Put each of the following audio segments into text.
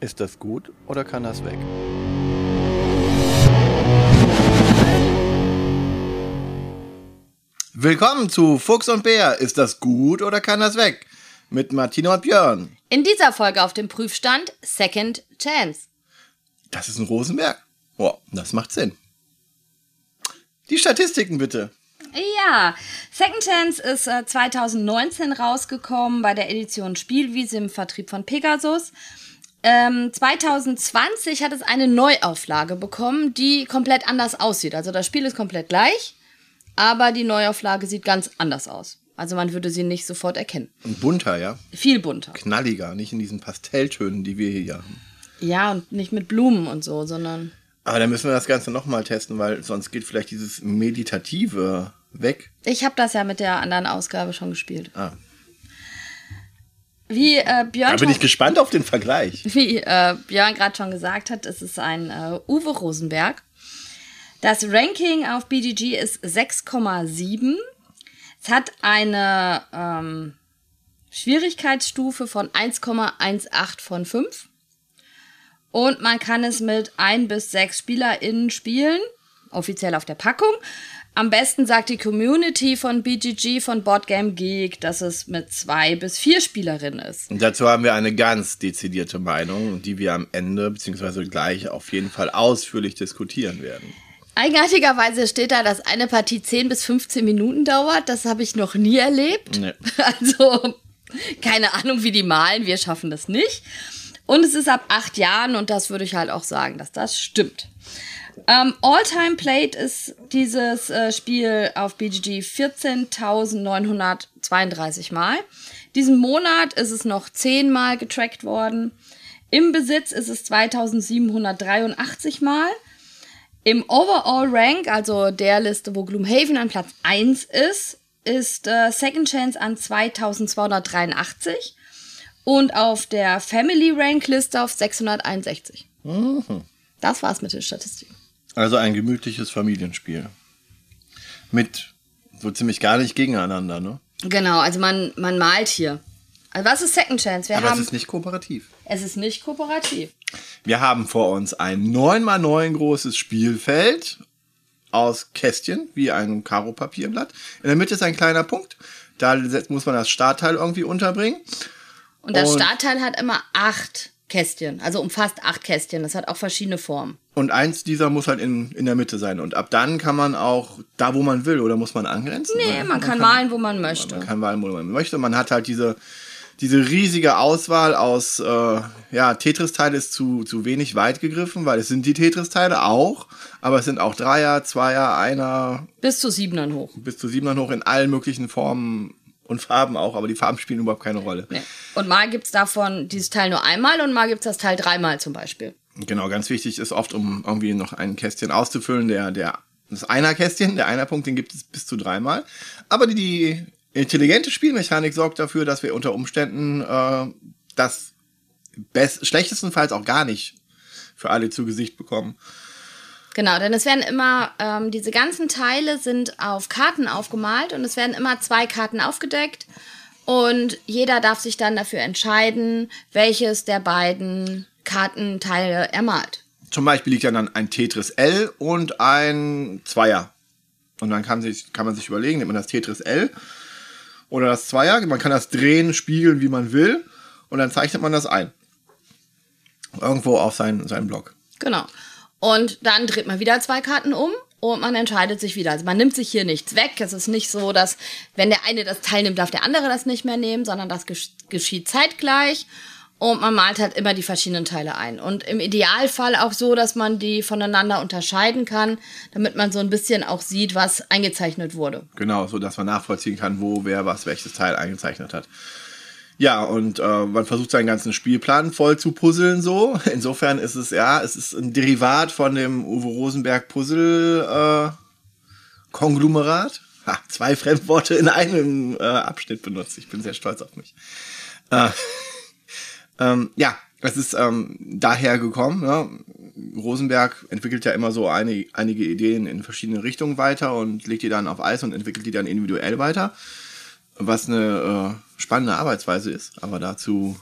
Ist das gut oder kann das weg? Willkommen zu Fuchs und Bär. Ist das gut oder kann das weg? Mit Martina und Björn. In dieser Folge auf dem Prüfstand Second Chance. Das ist ein Rosenberg. Boah, das macht Sinn. Die Statistiken bitte. Ja, Second Chance ist äh, 2019 rausgekommen bei der Edition Spielwiese im Vertrieb von Pegasus. Ähm, 2020 hat es eine Neuauflage bekommen, die komplett anders aussieht. Also das Spiel ist komplett gleich, aber die Neuauflage sieht ganz anders aus. Also man würde sie nicht sofort erkennen. Und bunter, ja? Viel bunter. Knalliger, nicht in diesen Pastelltönen, die wir hier haben. Ja, und nicht mit Blumen und so, sondern. Aber dann müssen wir das Ganze nochmal testen, weil sonst geht vielleicht dieses Meditative weg. Ich habe das ja mit der anderen Ausgabe schon gespielt. Ah. Wie äh, Björn Da bin ich gespannt auf den Vergleich. Wie äh, Björn gerade schon gesagt hat, es ist ein äh, Uwe Rosenberg. Das Ranking auf BGG ist 6,7. Es hat eine ähm, Schwierigkeitsstufe von 1,18 von 5. Und man kann es mit ein bis sechs SpielerInnen spielen, offiziell auf der Packung. Am besten sagt die Community von BGG, von Boardgame Geek, dass es mit zwei bis vier Spielerinnen ist. Und dazu haben wir eine ganz dezidierte Meinung, die wir am Ende beziehungsweise gleich auf jeden Fall ausführlich diskutieren werden. Eigenartigerweise steht da, dass eine Partie 10 bis 15 Minuten dauert. Das habe ich noch nie erlebt. Nee. Also, keine Ahnung, wie die malen. Wir schaffen das nicht. Und es ist ab acht Jahren und das würde ich halt auch sagen, dass das stimmt. Ähm, All-Time Played ist dieses äh, Spiel auf BGG 14.932 Mal. Diesen Monat ist es noch 10 Mal getrackt worden. Im Besitz ist es 2783 Mal. Im Overall Rank, also der Liste, wo Gloomhaven an Platz 1 ist, ist äh, Second Chance an 2283 und auf der Family Rank Liste auf 661. Das war's mit den Statistiken. Also ein gemütliches Familienspiel. Mit so ziemlich gar nicht gegeneinander, ne? Genau, also man, man malt hier. Also was ist Second Chance? Wir Aber es haben, ist nicht kooperativ. es ist nicht kooperativ. Wir haben vor uns ein 9x9 großes Spielfeld aus Kästchen, wie ein Karo-Papierblatt. In der Mitte ist ein kleiner Punkt. Da muss man das Startteil irgendwie unterbringen. Und das Und- Startteil hat immer acht Kästchen, also umfasst acht Kästchen. Das hat auch verschiedene Formen. Und eins dieser muss halt in, in der Mitte sein. Und ab dann kann man auch da, wo man will, oder muss man angrenzen? Nee, Oder man kann malen, wo man möchte. Man kann malen, wo man möchte. Man hat halt diese, diese riesige Auswahl aus, äh, ja, Tetris-Teile ist zu, zu wenig weit gegriffen, weil es sind die Tetris-Teile auch, aber es sind auch Dreier, Zweier, Einer, Bis zu Siebenern hoch. bis zu Siebenern hoch in allen möglichen Formen und Farben auch, aber die Farben spielen überhaupt keine Rolle. Nee. Und mal gibt's davon dieses Teil nur einmal und mal gibt's das Teil dreimal zum Beispiel. Genau, ganz wichtig ist oft, um irgendwie noch ein Kästchen auszufüllen, der, der, das Einer-Kästchen, der Einer-Punkt, den gibt es bis zu dreimal. Aber die, die intelligente Spielmechanik sorgt dafür, dass wir unter Umständen äh, das best schlechtestenfalls auch gar nicht für alle zu Gesicht bekommen. Genau, denn es werden immer, ähm, diese ganzen Teile sind auf Karten aufgemalt und es werden immer zwei Karten aufgedeckt und jeder darf sich dann dafür entscheiden, welches der beiden Kartenteile er malt. Zum Beispiel liegt ja dann ein Tetris L und ein Zweier. Und dann kann, sich, kann man sich überlegen, nimmt man das Tetris L oder das Zweier. Man kann das drehen, spiegeln, wie man will. Und dann zeichnet man das ein. Irgendwo auf seinen, seinen Block. Genau. Und dann dreht man wieder zwei Karten um und man entscheidet sich wieder. Also man nimmt sich hier nichts weg. Es ist nicht so, dass wenn der eine das teilnimmt, darf der andere das nicht mehr nehmen, sondern das gesch geschieht zeitgleich. Und man malt halt immer die verschiedenen Teile ein. Und im Idealfall auch so, dass man die voneinander unterscheiden kann, damit man so ein bisschen auch sieht, was eingezeichnet wurde. Genau, so dass man nachvollziehen kann, wo wer was welches Teil eingezeichnet hat. Ja, und äh, man versucht seinen ganzen Spielplan voll zu puzzeln so. Insofern ist es ja, es ist ein Derivat von dem Uwe Rosenberg Puzzle äh, Konglomerat. Ha, zwei Fremdworte in einem äh, Abschnitt benutzt. Ich bin sehr stolz auf mich. Äh, ähm, ja, es ist ähm, daher gekommen. Ja. Rosenberg entwickelt ja immer so eine, einige Ideen in verschiedene Richtungen weiter und legt die dann auf Eis und entwickelt die dann individuell weiter. Was eine äh, spannende Arbeitsweise ist, aber dazu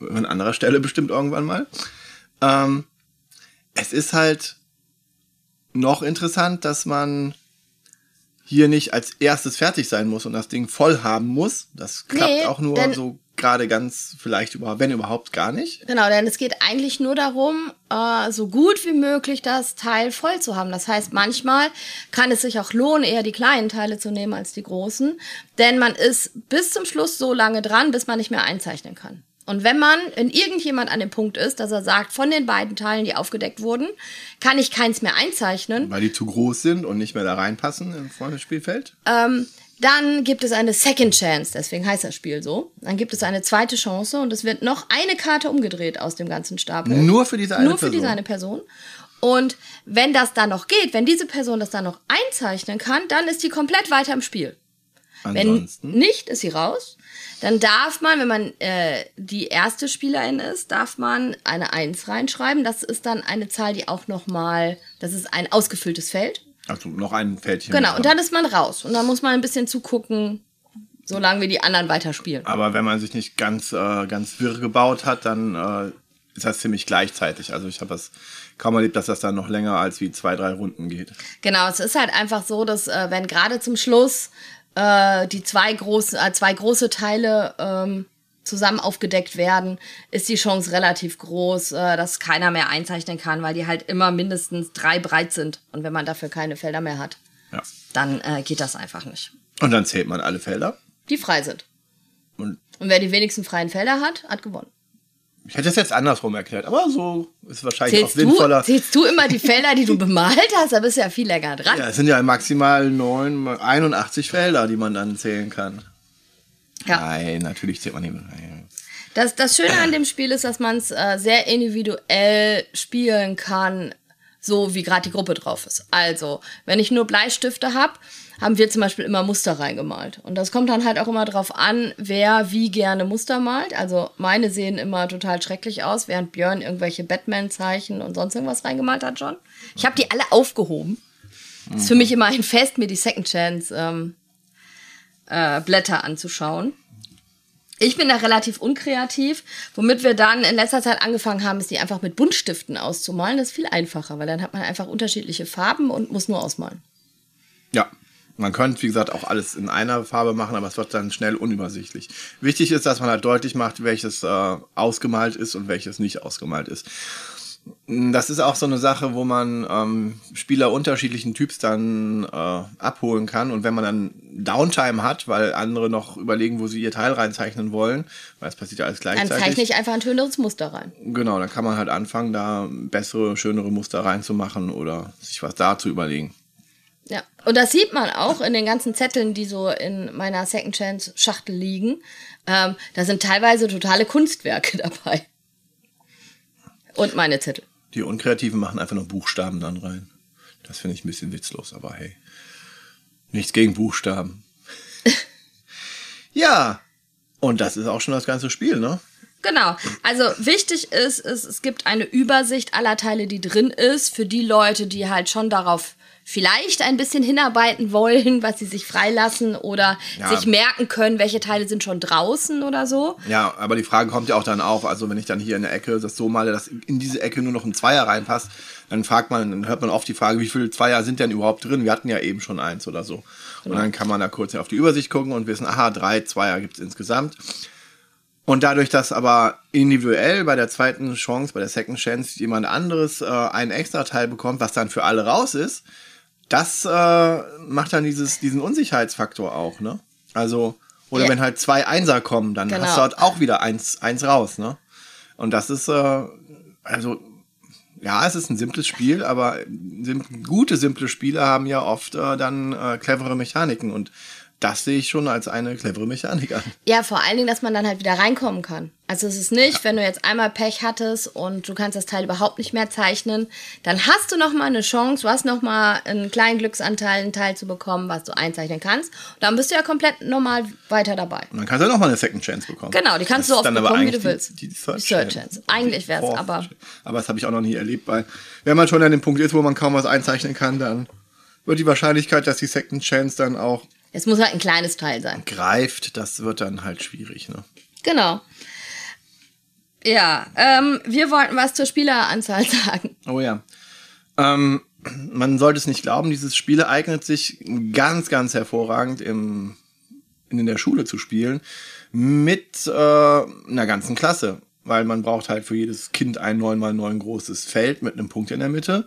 An anderer Stelle bestimmt irgendwann mal. Ähm, es ist halt noch interessant, dass man hier nicht als erstes fertig sein muss und das Ding voll haben muss. Das klappt Nee, auch nur denn- so gerade ganz vielleicht über, wenn überhaupt gar nicht. Genau, denn es geht eigentlich nur darum, äh, so gut wie möglich das Teil voll zu haben. Das heißt, manchmal kann es sich auch lohnen, eher die kleinen Teile zu nehmen als die großen, denn man ist bis zum Schluss so lange dran, bis man nicht mehr einzeichnen kann. Und wenn man, wenn irgendjemand an dem Punkt ist, dass er sagt, von den beiden Teilen, die aufgedeckt wurden, kann ich keins mehr einzeichnen, Weil die zu groß sind und nicht mehr da reinpassen im Freundesspielfeld. ähm, dann gibt es eine Second Chance, deswegen heißt das Spiel so. Dann gibt es eine zweite Chance und es wird noch eine Karte umgedreht aus dem ganzen Stapel. Nur für diese eine Nur für Person. diese eine Person. Und wenn das dann noch geht, wenn diese Person das dann noch einzeichnen kann, dann ist die komplett weiter im Spiel. Wenn Ansonsten. nicht, ist sie raus. Dann darf man, wenn man äh, die erste Spielerin ist, darf man eine Eins reinschreiben. Das ist dann eine Zahl, die auch nochmal, das ist ein ausgefülltes Feld. Also noch ein Fältchen. Genau, und dann ist man raus. Und dann muss man ein bisschen zugucken, solange wir die anderen weiterspielen. Aber wenn man sich nicht ganz, äh, ganz wirr gebaut hat, dann äh, ist das ziemlich gleichzeitig. Also ich habe das kaum erlebt, dass das dann noch länger als wie zwei, drei Runden geht. Genau, es ist halt einfach so, dass äh, wenn gerade zum Schluss äh, die zwei, großen, äh, zwei große Teile ähm, zusammen aufgedeckt werden, ist die Chance relativ groß, äh, dass keiner mehr einzeichnen kann, weil die halt immer mindestens drei breit sind. Und wenn man dafür keine Felder mehr hat, Ja. dann äh, geht das einfach nicht. Und dann zählt man alle Felder. Die frei sind. Und Und wer die wenigsten freien Felder hat, hat gewonnen. Ich hätte es jetzt andersrum erklärt, aber so ist wahrscheinlich auch Zählst du, sinnvoller. zählst du immer die Felder, die du bemalt hast? Da bist du ja viel länger dran. Ja, es sind ja maximal neun, 81 Felder, die man dann zählen kann. Ja. Nein, natürlich zählt man nicht. Das, das Schöne an dem Spiel ist, dass man es äh, sehr individuell spielen kann, so wie gerade die Gruppe drauf ist. Also, wenn ich nur Bleistifte habe, haben wir zum Beispiel immer Muster reingemalt. Und das kommt dann halt auch immer drauf an, wer wie gerne Muster malt. Also meine sehen immer total schrecklich aus, während Björn irgendwelche Batman-Zeichen und sonst irgendwas reingemalt hat schon. Ich habe die alle aufgehoben. Das ist für mich immer ein Fest, mir die Second Chance ähm, äh, Blätter anzuschauen. Ich bin da relativ unkreativ. Womit wir dann in letzter Zeit angefangen haben, ist die einfach mit Buntstiften auszumalen. Das ist viel einfacher, weil dann hat man einfach unterschiedliche Farben und muss nur ausmalen. Ja, man könnte, wie gesagt, auch alles in einer Farbe machen, aber es wird dann schnell unübersichtlich. Wichtig ist, dass man halt deutlich macht, welches äh, ausgemalt ist und welches nicht ausgemalt ist. Das ist auch so eine Sache, wo man ähm, Spieler unterschiedlichen Typs dann äh, abholen kann. Und wenn man dann Downtime hat, weil andere noch überlegen, wo sie ihr Teil reinzeichnen wollen, weil es passiert ja alles Dann gleichzeitig. zeichne ich einfach ein schöneres Muster rein. Genau, dann kann man halt anfangen, da bessere, schönere Muster reinzumachen oder sich was da zu überlegen. Ja. Und das sieht man auch in den ganzen Zetteln, die so in meiner Second Chance Schachtel liegen. Ähm, da sind teilweise totale Kunstwerke dabei. Und meine Zettel. Die Unkreativen machen einfach nur Buchstaben dann rein. Das finde ich ein bisschen witzlos, aber hey. Nichts gegen Buchstaben. ja. Und das ist auch schon das ganze Spiel, ne? Genau. Also wichtig ist, ist, es gibt eine Übersicht aller Teile, die drin ist, für die Leute, die halt schon darauf vielleicht ein bisschen hinarbeiten wollen, was sie sich freilassen oder Ja. sich merken können, welche Teile sind schon draußen oder so. Ja, aber die Frage kommt ja auch dann auf, also wenn ich dann hier in der Ecke das so male, dass in diese Ecke nur noch ein Zweier reinpasst, dann fragt man, dann hört man oft die Frage, wie viele Zweier sind denn überhaupt drin? Wir hatten ja eben schon eins oder so. Und dann kann man da kurz auf die Übersicht gucken und wissen, aha, drei Zweier gibt es insgesamt. Und dadurch, dass aber individuell bei der zweiten Chance, bei der Second Chance, jemand anderes äh, einen extra Teil bekommt, was dann für alle raus ist, das äh, macht dann dieses, diesen Unsicherheitsfaktor auch, ne? Also, oder Ja. wenn halt zwei Einser kommen, dann Genau. hast du halt auch wieder eins, eins raus, ne? Und das ist, äh, also, ja, es ist ein simples Spiel, aber sim gute, simple Spiele haben ja oft äh, dann äh, clevere Mechaniken und das sehe ich schon als eine clevere Mechanik an. Ja, vor allen Dingen, dass man dann halt wieder reinkommen kann. Also es ist nicht, wenn du jetzt einmal Pech hattest und du kannst das Teil überhaupt nicht mehr zeichnen, dann hast du noch mal eine Chance, du hast noch mal einen kleinen Glücksanteil, einen Teil zu bekommen, was du einzeichnen kannst. Und dann bist du ja komplett normal weiter dabei. Und dann kannst du ja noch mal eine Second Chance bekommen. Genau, die kannst Das du so oft dann aber bekommen, wie du willst. Die, die Third, Chance. Chance. Eigentlich wär's Fourth aber-. Aber das habe ich auch noch nie erlebt, weil wenn man schon an dem Punkt ist, wo man kaum was einzeichnen kann, dann wird die Wahrscheinlichkeit, dass die Second Chance dann auch Es muss halt ein kleines Teil sein. greift, das wird dann halt schwierig. Ne? Genau. Ja, ähm, wir wollten was zur Spieleranzahl sagen. Oh ja. Ähm, man sollte es nicht glauben, dieses Spiel eignet sich ganz, ganz hervorragend im, in der Schule zu spielen mit äh, einer ganzen Klasse, weil man braucht halt für jedes Kind ein 9x9 großes Feld mit einem Punkt in der Mitte.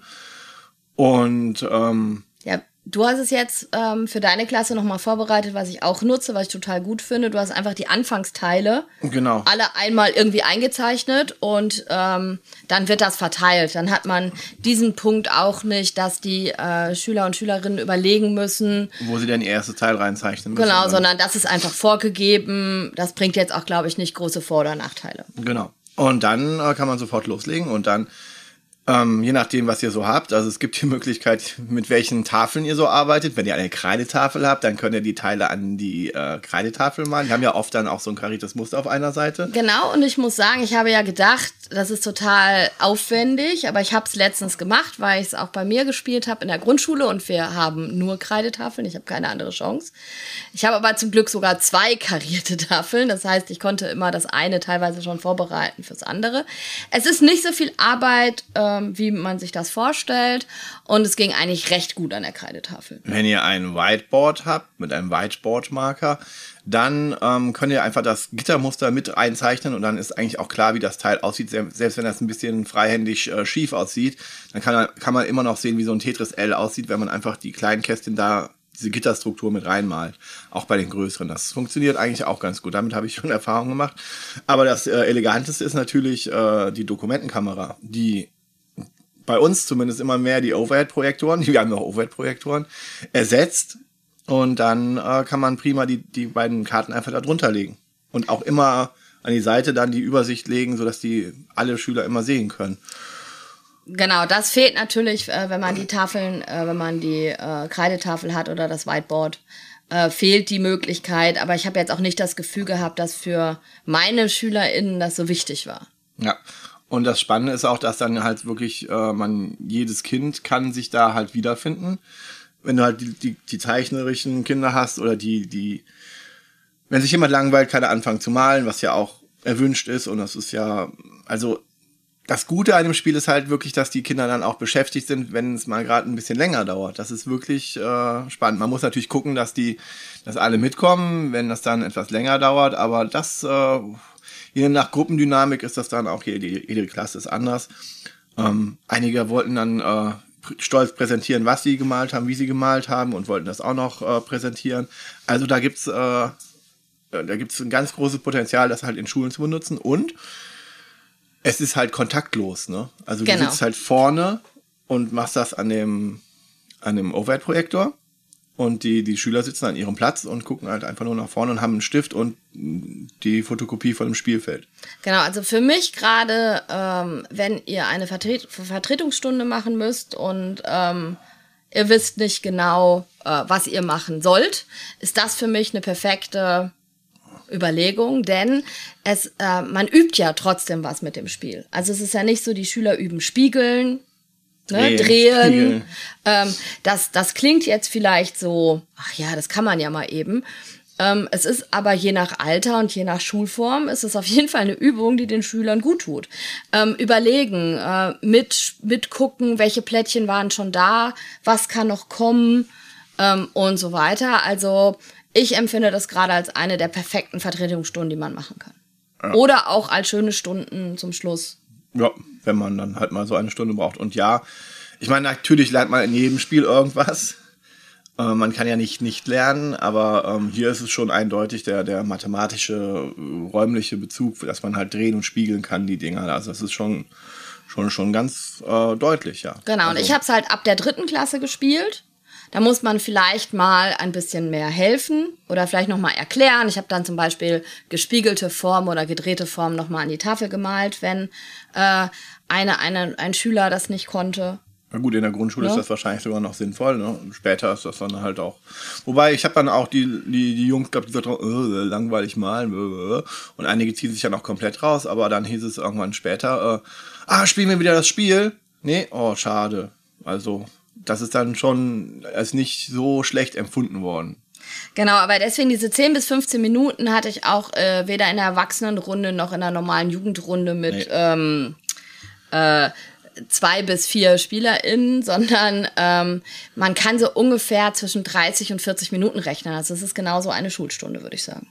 Und ähm, ja, Du hast es jetzt ähm, für deine Klasse nochmal vorbereitet, was ich auch nutze, was ich total gut finde. Du hast einfach die Anfangsteile genau. alle einmal irgendwie eingezeichnet und ähm, dann wird das verteilt. Dann hat man diesen Punkt auch nicht, dass die äh, Schüler und Schülerinnen überlegen müssen. Wo sie denn ihr erstes Teil reinzeichnen müssen. Genau, sondern das ist einfach vorgegeben. Das bringt jetzt auch, glaube ich, nicht große Vor- oder Nachteile. Genau. Und dann äh, kann man sofort loslegen und dann ähm, je nachdem, was ihr so habt. Also es gibt die Möglichkeit, mit welchen Tafeln ihr so arbeitet. Wenn ihr eine Kreidetafel habt, dann könnt ihr die Teile an die äh, Kreidetafel malen. Die haben ja oft dann auch so ein kariertes Muster auf einer Seite. Genau, und ich muss sagen, ich habe ja gedacht, das ist total aufwendig, aber ich habe es letztens gemacht, weil ich es auch bei mir gespielt habe in der Grundschule und wir haben nur Kreidetafeln. Ich habe keine andere Chance. Ich habe aber zum Glück sogar zwei karierte Tafeln. Das heißt, ich konnte immer das eine teilweise schon vorbereiten fürs andere. Es ist nicht so viel Arbeit. Ähm, wie man sich das vorstellt. Und es ging eigentlich recht gut an der Kreidetafel. Wenn ihr ein Whiteboard habt mit einem Whiteboard-Marker, dann ähm, könnt ihr einfach das Gittermuster mit einzeichnen und dann ist eigentlich auch klar, wie das Teil aussieht. Selbst wenn das ein bisschen freihändig äh, schief aussieht, dann kann, kann man immer noch sehen, wie so ein Tetris L aussieht, wenn man einfach die kleinen Kästchen da diese Gitterstruktur mit reinmalt. Auch bei den größeren. Das funktioniert eigentlich auch ganz gut. Damit habe ich schon Erfahrung gemacht. Aber das äh, Eleganteste ist natürlich äh, die Dokumentenkamera, die bei uns zumindest immer mehr die Overhead-Projektoren, wir haben noch Overhead-Projektoren, ersetzt. Und dann äh, kann man prima die, die beiden Karten einfach da drunter legen. Und auch immer an die Seite dann die Übersicht legen, sodass die alle Schüler immer sehen können. Genau, das fehlt natürlich, äh, wenn man die Tafeln, äh, wenn man die äh, Kreidetafel hat oder das Whiteboard, äh, fehlt die Möglichkeit. Aber ich habe jetzt auch nicht das Gefühl gehabt, dass für meine SchülerInnen das so wichtig war. Ja, und das Spannende ist auch, dass dann halt wirklich äh, man jedes Kind kann sich da halt wiederfinden. Wenn du halt die, die, die zeichnerischen Kinder hast oder die, die, wenn sich jemand langweilt, kann er anfangen zu malen, was ja auch erwünscht ist. Und das ist ja, also das Gute an dem Spiel ist halt wirklich, dass die Kinder dann auch beschäftigt sind, wenn es mal gerade ein bisschen länger dauert. Das ist wirklich äh, spannend. Man muss natürlich gucken, dass die, dass alle mitkommen, wenn das dann etwas länger dauert. Aber das äh, Je nach Gruppendynamik ist das dann auch, jede, jede Klasse ist anders. Ähm, einige wollten dann äh, stolz präsentieren, was sie gemalt haben, wie sie gemalt haben und wollten das auch noch äh, präsentieren. Also da gibt's äh, äh da gibt's ein ganz großes Potenzial, das halt in Schulen zu benutzen und es ist halt kontaktlos, ne? Also genau. du sitzt halt vorne und machst das an dem an dem Overhead-Projektor und die, die Schüler sitzen an ihrem Platz und gucken halt einfach nur nach vorne und haben einen Stift und die Fotokopie von dem Spielfeld. Genau, also für mich gerade, ähm, wenn ihr eine Vertret Vertretungsstunde machen müsst und ähm, ihr wisst nicht genau, äh, was ihr machen sollt, ist das für mich eine perfekte Überlegung, denn es, äh, man übt ja trotzdem was mit dem Spiel. Also es ist ja nicht so, die Schüler üben Spiegeln, ne, drehen. drehen. Ähm, das, das klingt jetzt vielleicht so, ach ja, das kann man ja mal eben. Ähm, es ist aber je nach Alter und je nach Schulform ist es auf jeden Fall eine Übung, die den Schülern gut tut. Ähm, überlegen, äh, mit, mitgucken, welche Plättchen waren schon da, was kann noch kommen ähm, und so weiter. Also ich empfinde das gerade als eine der perfekten Vertretungsstunden, die man machen kann. Ja. Oder auch als schöne Stunden zum Schluss. Ja, wenn man dann halt mal so eine Stunde braucht. Und ja, ich meine, natürlich lernt man in jedem Spiel irgendwas. Äh, man kann ja nicht nicht lernen, aber ähm, hier ist es schon eindeutig der, der mathematische, äh, räumliche Bezug, dass man halt drehen und spiegeln kann, die Dinger. Also das ist schon, schon, schon ganz äh, deutlich, ja. Genau, also, und ich habe es halt ab der dritten Klasse gespielt. Da muss man vielleicht mal ein bisschen mehr helfen oder vielleicht nochmal erklären. Ich habe dann zum Beispiel gespiegelte Form oder gedrehte Form nochmal an die Tafel gemalt, wenn äh, eine, eine, ein Schüler das nicht konnte. Na gut, in der Grundschule ja. ist das wahrscheinlich sogar noch sinnvoll. Ne? Später ist das dann halt auch. Wobei, ich habe dann auch die, die, die Jungs gehabt, die gesagt haben, äh, langweilig malen. Äh, und einige ziehen sich ja noch komplett raus, aber dann hieß es irgendwann später, äh, ah, spielen wir wieder das Spiel? Nee, oh, schade. Also, das ist dann schon als nicht so schlecht empfunden worden. Genau, aber deswegen diese 10 bis 15 Minuten hatte ich auch äh, weder in der Erwachsenenrunde noch in der normalen Jugendrunde mit Nee. ähm, äh, zwei bis vier SpielerInnen, sondern ähm, man kann so ungefähr zwischen 30 und 40 Minuten rechnen. Also es ist genauso eine Schulstunde, würde ich sagen.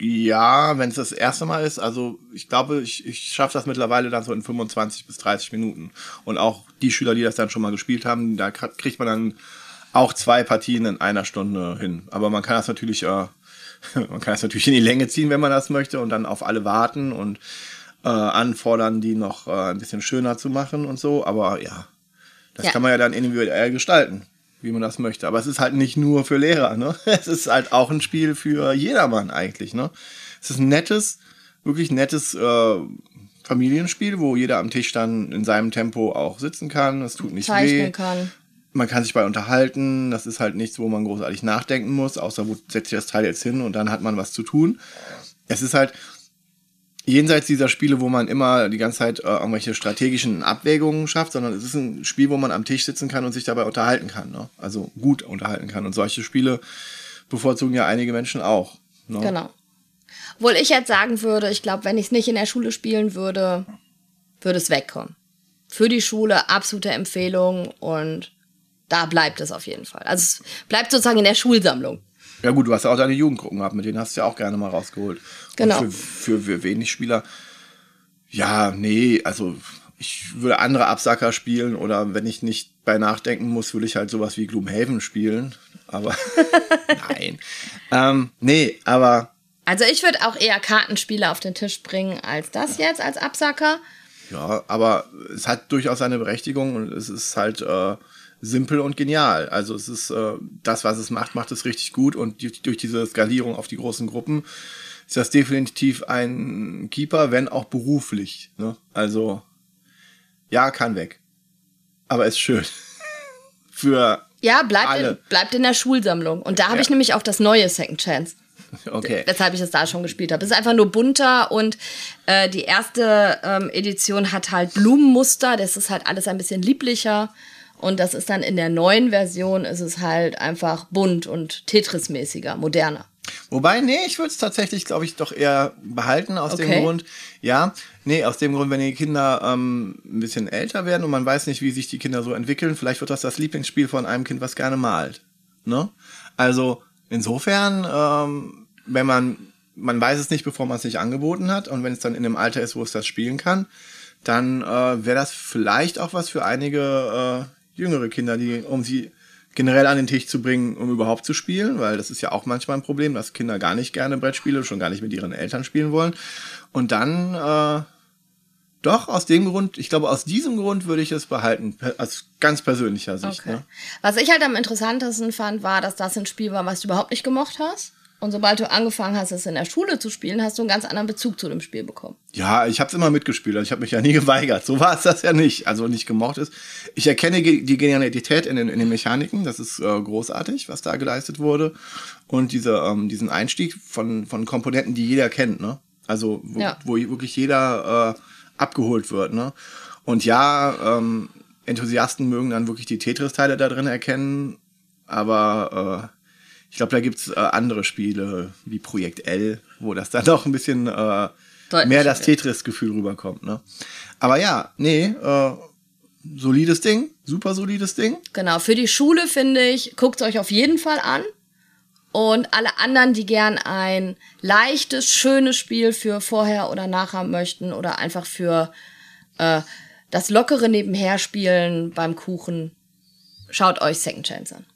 Ja, wenn es das erste Mal ist, also ich glaube, ich, ich schaffe das mittlerweile dann so in 25 bis 30 Minuten. Und auch die Schüler, die das dann schon mal gespielt haben, da kr- kriegt man dann auch zwei Partien in einer Stunde hin. Aber man kann das natürlich, äh, man kann das natürlich in die Länge ziehen, wenn man das möchte, und dann auf alle warten und äh, anfordern, die noch äh, ein bisschen schöner zu machen und so. Aber ja, das Ja. kann man ja dann individuell gestalten, wie man das möchte. Aber es ist halt nicht nur für Lehrer, ne? Es ist halt auch ein Spiel für jedermann eigentlich, ne? Es ist ein nettes, wirklich nettes äh, Familienspiel, wo jeder am Tisch dann in seinem Tempo auch sitzen kann. Es tut nicht Zeichnen weh. kann. Man kann sich bei unterhalten. Das ist halt nichts, wo man großartig nachdenken muss, außer wo setzt ihr das Teil jetzt hin und dann hat man was zu tun. Es ist halt jenseits dieser Spiele, wo man immer die ganze Zeit äh, irgendwelche strategischen Abwägungen schafft, sondern es ist ein Spiel, wo man am Tisch sitzen kann und sich dabei unterhalten kann. Ne? Also gut unterhalten kann. Und solche Spiele bevorzugen ja einige Menschen auch. Ne? Genau. Obwohl ich jetzt sagen würde, ich glaube, wenn ich es nicht in der Schule spielen würde, würde es wegkommen. Für die Schule absolute Empfehlung und da bleibt es auf jeden Fall. Also es bleibt sozusagen in der Schulsammlung. Ja gut, du hast ja auch deine Jugendgruppen gehabt, mit denen hast du ja auch gerne mal rausgeholt. Genau. Für, für, für wenig Spieler, ja, nee, also ich würde andere Absacker spielen oder wenn ich nicht bei nachdenken muss, würde ich halt sowas wie Gloomhaven spielen. Aber nein. Ähm, nee, aber Also ich würde auch eher Kartenspiele auf den Tisch bringen als das jetzt als Absacker. ja, aber es hat durchaus seine Berechtigung und es ist halt äh, simpel und genial. Also es ist äh, das, was es macht, macht es richtig gut und die, durch diese Skalierung auf die großen Gruppen ist das definitiv ein Keeper, wenn auch beruflich. Ne? Also ja, kann weg. Aber ist schön. Für Ja, bleibt in, Alle. bleibt in der Schulsammlung. Und da habe Ja. ich nämlich auch das neue Second Chance. okay. weshalb ich es da schon gespielt habe. Es ist einfach nur bunter und äh, die erste ähm, Edition hat halt Blumenmuster, das ist halt alles ein bisschen lieblicher und das ist dann in der neuen Version ist es halt einfach bunt und Tetris-mäßiger, moderner. Wobei, nee, ich würde es tatsächlich, glaube ich, doch eher behalten aus Okay. dem Grund. Ja, nee, aus dem Grund, wenn die Kinder ähm, ein bisschen älter werden und man weiß nicht, wie sich die Kinder so entwickeln, vielleicht wird das das Lieblingsspiel von einem Kind, was gerne malt. Ne? Also insofern, ähm, wenn man, man weiß es nicht, bevor man es nicht angeboten hat und wenn es dann in dem Alter ist, wo es das spielen kann, dann äh, wäre das vielleicht auch was für einige äh, jüngere Kinder, die, um sie generell an den Tisch zu bringen, um überhaupt zu spielen, weil das ist ja auch manchmal ein Problem, dass Kinder gar nicht gerne Brettspiele, schon gar nicht mit ihren Eltern spielen wollen. Und dann, äh, doch, aus dem Grund, ich glaube, aus diesem Grund würde ich es behalten, aus ganz persönlicher Sicht. Okay. Ne? Was ich halt am interessantesten fand, war, dass das ein Spiel war, was du überhaupt nicht gemocht hast. Und sobald du angefangen hast, es in der Schule zu spielen, hast du einen ganz anderen Bezug zu dem Spiel bekommen. Ja, ich habe es immer mitgespielt, also ich habe mich ja nie geweigert. So war es das ja nicht, also nicht gemocht ist. Ich erkenne die Genialität in den, in den Mechaniken, das ist äh, großartig, was da geleistet wurde. Und diese, ähm, diesen Einstieg von, von Komponenten, die jeder kennt, ne? Also wo, Ja. wo wirklich jeder äh, abgeholt wird, ne? Und ja, ähm, Enthusiasten mögen dann wirklich die Tetris-Teile da drin erkennen, aber äh, ich glaube, da gibt's äh, andere Spiele wie Projekt L, wo das dann doch ein bisschen äh, mehr das. Tetris-Gefühl rüberkommt. Ne? Aber ja, nee, äh, solides Ding, super solides Ding. Genau, für die Schule finde ich, guckt euch auf jeden Fall an. Und alle anderen, die gern ein leichtes, schönes Spiel für vorher oder nachher möchten oder einfach für äh, das lockere Nebenherspielen beim Kuchen, schaut euch Second Chance an.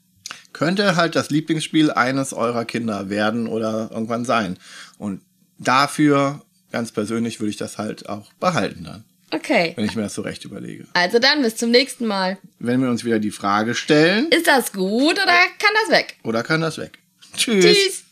Könnte halt das Lieblingsspiel eines eurer Kinder werden oder irgendwann sein. Und dafür, ganz persönlich, würde ich das halt auch behalten dann, Okay, wenn ich mir das so recht überlege. also dann bis zum nächsten Mal. Wenn wir uns wieder die Frage stellen, Ist das gut oder kann das weg? oder kann das weg? Tschüss. Tschüss.